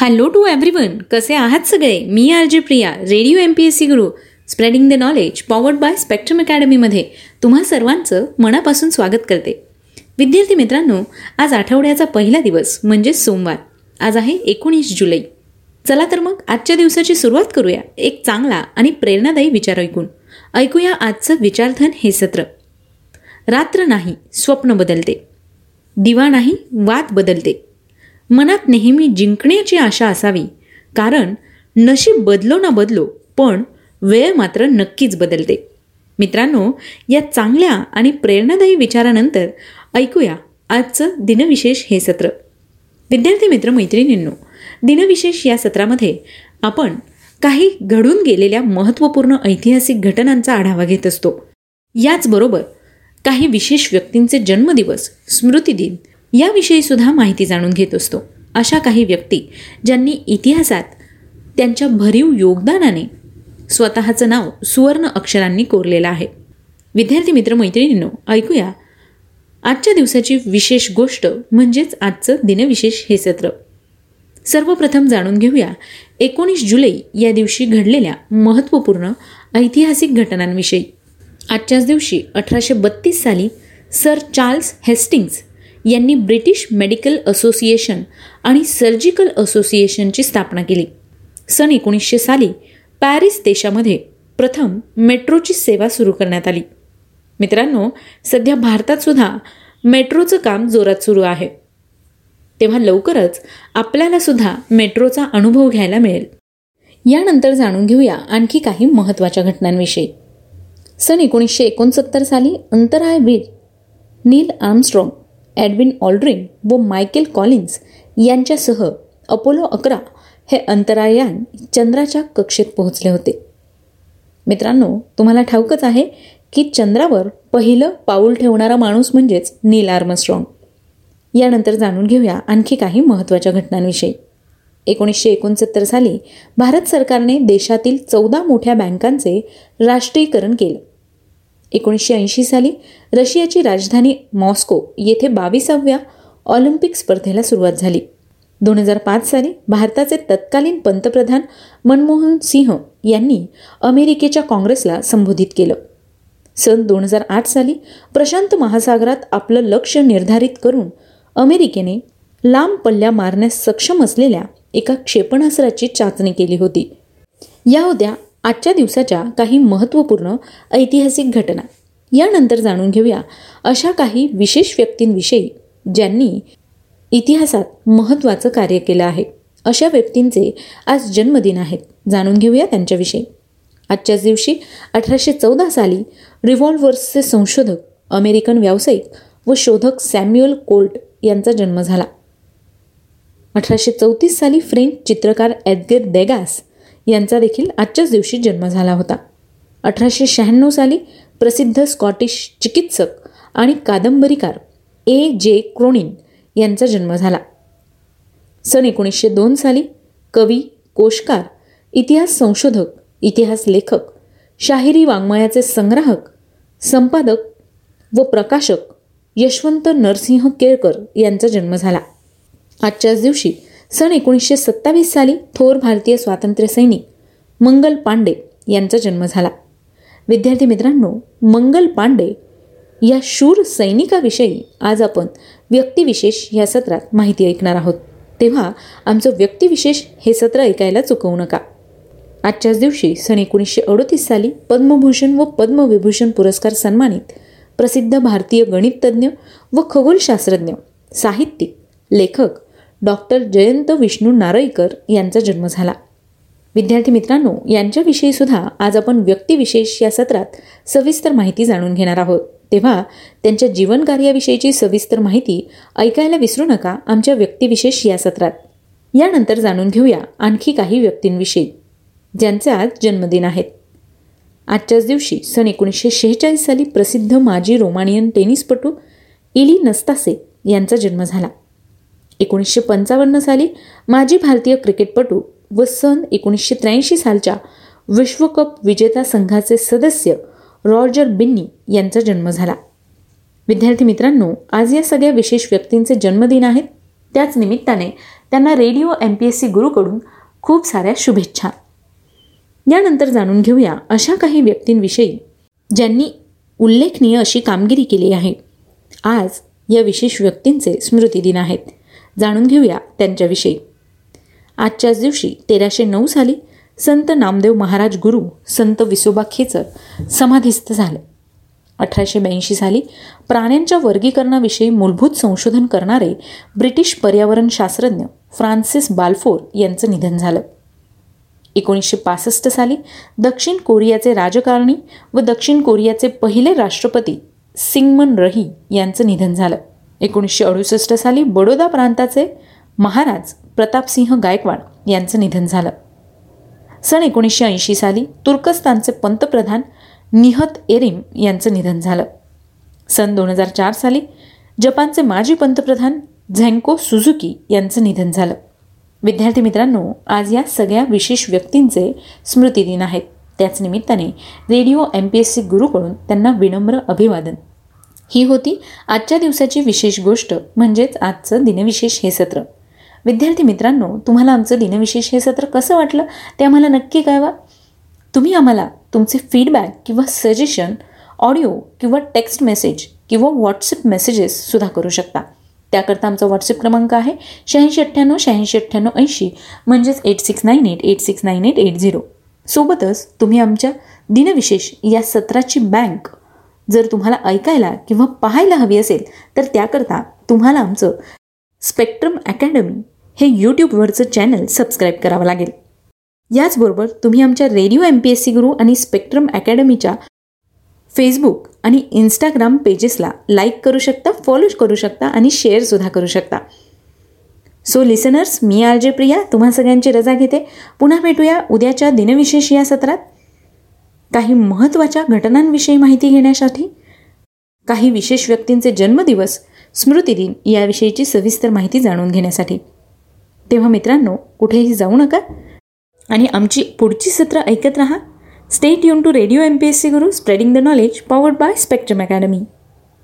Hello to everyone कसे आहात सगळे? मी R J Priya radio M P S C Guru. Spreading the knowledge powered by spectrum अकॅडमीमध्ये तुम्हा सर्वांचं मनापासून स्वागत करते. विद्यार्थी मित्रांनो आज आठवड्याचा पहिला दिवस म्हणजे सोमवार. आज आहे एकोणीस जुलै. चला तर मग आजच्या दिवसाची सुरुवात करूया एक चांगला आणि प्रेरणादायी विचार ऐकून. ऐकूया आजचं विचारधन हे सत्र. रात्र नाही स्वप्न बदलते. दिवा नाही वाद बदलते. मनात नेहमी जिंकण्याची आशा असावी. कारण नशीब बदलो ना बदलो पण वेळ मात्र नक्कीच बदलते. मित्रांनो या चांगल्या आणि प्रेरणादायी विचारानंतर ऐकूया आजचं दिनविशेष हे सत्र. विद्यार्थी मित्र मैत्रिणींनो दिनविशेष या सत्रामध्ये आपण काही घडून गेलेल्या महत्त्वपूर्ण ऐतिहासिक घटनांचा आढावा घेत असतो. याचबरोबर काही विशेष व्यक्तींचे जन्मदिवस स्मृतिदिन याविषयी सुद्धा माहिती जाणून घेत असतो. अशा काही व्यक्ती ज्यांनी इतिहासात त्यांच्या भरीव योगदानाने स्वतःचं नाव सुवर्ण अक्षरांनी कोरलेलं आहे. विद्यार्थी मित्र मैत्रिणींनो ऐकूया. आजच्या दिवसाची विशेष गोष्ट म्हणजेच आजचं दिनविशेष हे सत्र. सर्वप्रथम जाणून घेऊया. एकोणीस जुलै या दिवशी घडलेल्या महत्त्वपूर्ण ऐतिहासिक घटनांविषयी. आजच्याच दिवशी अठराशे बत्तीस साली सर चार्ल्स हेस्टिंग्स यांनी ब्रिटिश मेडिकल असोसिएशन आणि सर्जिकल असोसिएशनची स्थापना केली. सन एकोणीसशे साली पॅरिस देशामध्ये प्रथम मेट्रोची सेवा सुरू करण्यात आली. मित्रांनो सध्या भारतातसुद्धा मेट्रोचं काम जोरात सुरू आहे. तेव्हा लवकरच आपल्याला सुद्धा मेट्रोचा अनुभव घ्यायला मिळेल. यानंतर जाणून घेऊया आणखी काही महत्त्वाच्या घटनांविषयी. सन एकोणीसशे एकोणसत्तर साली अंतराळवीर नील आर्मस्ट्रॉंग ॲडविन ऑल्ड्रिंग व मायकेल कॉलिन्स यांच्यासह अपोलो अकरा हे अंतरायान चंद्राच्या कक्षेत पोहोचले होते. मित्रांनो तुम्हाला ठाऊकच आहे की चंद्रावर पहिलं पाऊल ठेवणारा माणूस म्हणजेच नील आर्मस्ट्रॉंग. यानंतर जाणून घेऊया आणखी काही महत्त्वाच्या घटनांविषयी. एकोणीसशे एकोणसत्तर साली भारत सरकारने देशातील चौदा मोठ्या बँकांचे राष्ट्रीयकरण केलं. एकोणीसशे ऐंशी साली रशियाची राजधानी मॉस्को येथे बावीसाव्या ऑलिम्पिक स्पर्धेला सुरुवात झाली. दोन हजार पाच साली भारताचे तत्कालीन पंतप्रधान मनमोहन सिंह यांनी अमेरिकेच्या काँग्रेसला संबोधित केलं. सन दोन हजार आठ साली प्रशांत महासागरात आपलं लक्ष निर्धारित करून अमेरिकेने लांब पल्ल्या मारण्यास सक्षम असलेल्या एका क्षेपणास्त्राची चाचणी केली होती. या होत्या आजच्या दिवसाच्या काही महत्त्वपूर्ण ऐतिहासिक घटना. यानंतर जाणून घेऊया अशा काही विशेष व्यक्तींविषयी ज्यांनी इतिहासात महत्त्वाचं कार्य केलं आहे. अशा व्यक्तींचे आज जन्मदिन आहेत. जाणून घेऊया त्यांच्याविषयी. आजच्याच दिवशी अठराशे चौदा साली रिव्हॉल्वर्सचे संशोधक अमेरिकन व्यावसायिक व शोधक सॅम्युअल कोल्ट यांचा जन्म झाला. अठराशे चौतीस साली फ्रेंच चित्रकार एडगर देगास यांचा देखील आजच्याच दिवशी जन्म झाला होता. अठराशे शहाण्णव साली प्रसिद्ध स्कॉटिश चिकित्सक आणि कादंबरीकार ए जे क्रोनिन यांचा जन्म झाला. सन एकोणीसशे दोन साली कवी कोशकार इतिहास संशोधक इतिहास लेखक शाहिरी वाङ्मयाचे संग्राहक संपादक व प्रकाशक यशवंत नरसिंह केळकर यांचा जन्म झाला. आजच्याच दिवशी सन एकोणीसशे सत्तावीस साली थोर भारतीय स्वातंत्र्य सैनिक मंगल पांडे यांचा जन्म झाला. विद्यार्थी मित्रांनो मंगल पांडे या शूर सैनिकाविषयी आज आपण व्यक्तिविशेष या सत्रात माहिती ऐकणार आहोत. तेव्हा आमचं व्यक्तिविशेष हे सत्र ऐकायला चुकवू नका. आजच्याच दिवशी सन एकोणीसशे अडोतीस साली पद्मभूषण व पद्मविभूषण पुरस्कार सन्मानित प्रसिद्ध भारतीय गणिततज्ञ व खगोलशास्त्रज्ञ साहित्यिक लेखक डॉक्टर जयंत विष्णू नारळीकर यांचा जन्म झाला. विद्यार्थी मित्रांनो यांच्याविषयी सुद्धा आज आपण व्यक्तिविशेष या सत्रात सविस्तर माहिती जाणून घेणार आहोत. तेव्हा त्यांच्या जीवनकार्याविषयीची सविस्तर माहिती ऐकायला विसरू नका आमच्या व्यक्तिविशेष या सत्रात. यानंतर जाणून घेऊया आणखी काही व्यक्तींविषयी ज्यांचे आज जन्मदिन आहेत. आजच्याच दिवशी सन एकोणीसशे शेहेचाळीस साली प्रसिद्ध माजी रोमानियन टेनिसपटू इली नस्तासे यांचा जन्म झाला. एकोणीसशे पंचावन्न साली माजी भारतीय क्रिकेटपटू व सन एकोणीसशे त्र्याऐंशी सालच्या विश्वकप विजेता संघाचे सदस्य रॉजर बिन्नी यांचा जन्म झाला. विद्यार्थी मित्रांनो आज या सगळ्या विशेष व्यक्तींचे जन्मदिन आहेत. त्याच निमित्ताने त्यांना radio M P S C गुरुकडून खूप साऱ्या शुभेच्छा. यानंतर जाणून घेऊया अशा काही व्यक्तींविषयी ज्यांनी उल्लेखनीय अशी कामगिरी केली आहे. आज या विशेष व्यक्तींचे स्मृतिदिन आहेत. जाणून घेऊया त्यांच्याविषयी. आजच्याच दिवशी तेराशे नऊ साली संत नामदेव महाराज गुरु संत विसोबा खेचर समाधीस्थ झाले. अठराशे ब्याऐंशी साली प्राण्यांच्या वर्गीकरणाविषयी मूलभूत संशोधन करणारे ब्रिटिश पर्यावरण शास्त्रज्ञ फ्रान्सिस बाल्फोर यांचं निधन झालं. एकोणीसशे पासष्ट साली दक्षिण कोरियाचे राजकारणी व दक्षिण कोरियाचे पहिले राष्ट्रपती सिंगमन रही यांचं निधन झालं. एकोणीसशे अडुसष्ट साली बडोदा प्रांताचे महाराज प्रतापसिंह गायकवाड यांचं निधन झालं. सन एकोणीसशे ऐंशी साली तुर्कस्तानचे पंतप्रधान निहत एरिम यांचं निधन झालं. सन दोन हजार चार साली जपानचे माजी पंतप्रधान झेंको सुझुकी यांचं निधन झालं. विद्यार्थी मित्रांनो आज या सगळ्या विशेष व्यक्तींचे स्मृतिदिन आहेत. त्याच निमित्ताने radio M P S C गुरुकडून त्यांना विनम्र अभिवादन. ही होती आजच्या दिवसाची विशेष गोष्ट म्हणजेच आजचं दिनविशेष हे सत्र. विद्यार्थी मित्रांनो तुम्हाला आमचं दिनविशेष हे सत्र कसं वाटलं ते आम्हाला नक्की कळवा. तुम्ही आम्हाला तुमचे फीडबॅक किंवा सजेशन ऑडिओ किंवा टेक्स्ट मेसेज किंवा व्हॉट्सअप मेसेजेससुद्धा करू शकता. त्याकरता आमचा व्हॉट्सअप क्रमांक आहे शहाऐंशी अठ्ठ्याण्णव शहाऐंशी अठ्ठ्याण्णव ऐंशी म्हणजेच eight six nine eight eight six nine eight eight zero सोबतच तुम्ही आमच्या दिनविशेष या सत्राची बँक जर तुम्हाला ऐकायला किंवा पाहायला हवी असेल तर त्याकरता तुम्हाला आमचं स्पेक्ट्रम अकॅडमी हे यूट्यूबवरचं चॅनल सबस्क्राईब करावं लागेल. याचबरोबर तुम्ही आमच्या radio M P S C Guru आणि स्पेक्ट्रम अकॅडमीच्या फेसबुक आणि इंस्टाग्राम पेजेसला लाईक करू शकता फॉलो करू शकता आणि शेअरसुद्धा करू शकता. सो लिसनर्स मी आर जे प्रिया तुम्हा सगळ्यांची रजा घेते. पुन्हा भेटूया उद्याच्या दिनविशेष या सत्रात. काही महत्त्वाच्या घटनांविषयी माहिती घेण्यासाठी? काही विशेष व्यक्तींचे जन्मदिवस स्मृतिदिन याविषयीची सविस्तर माहिती जाणून घेण्यासाठी. तेव्हा मित्रांनो कुठेही जाऊ नका आणि आमची पुढची सत्र ऐकत रहा. Stay युन to radio M P S C Guru spreading the knowledge powered by spectrum academy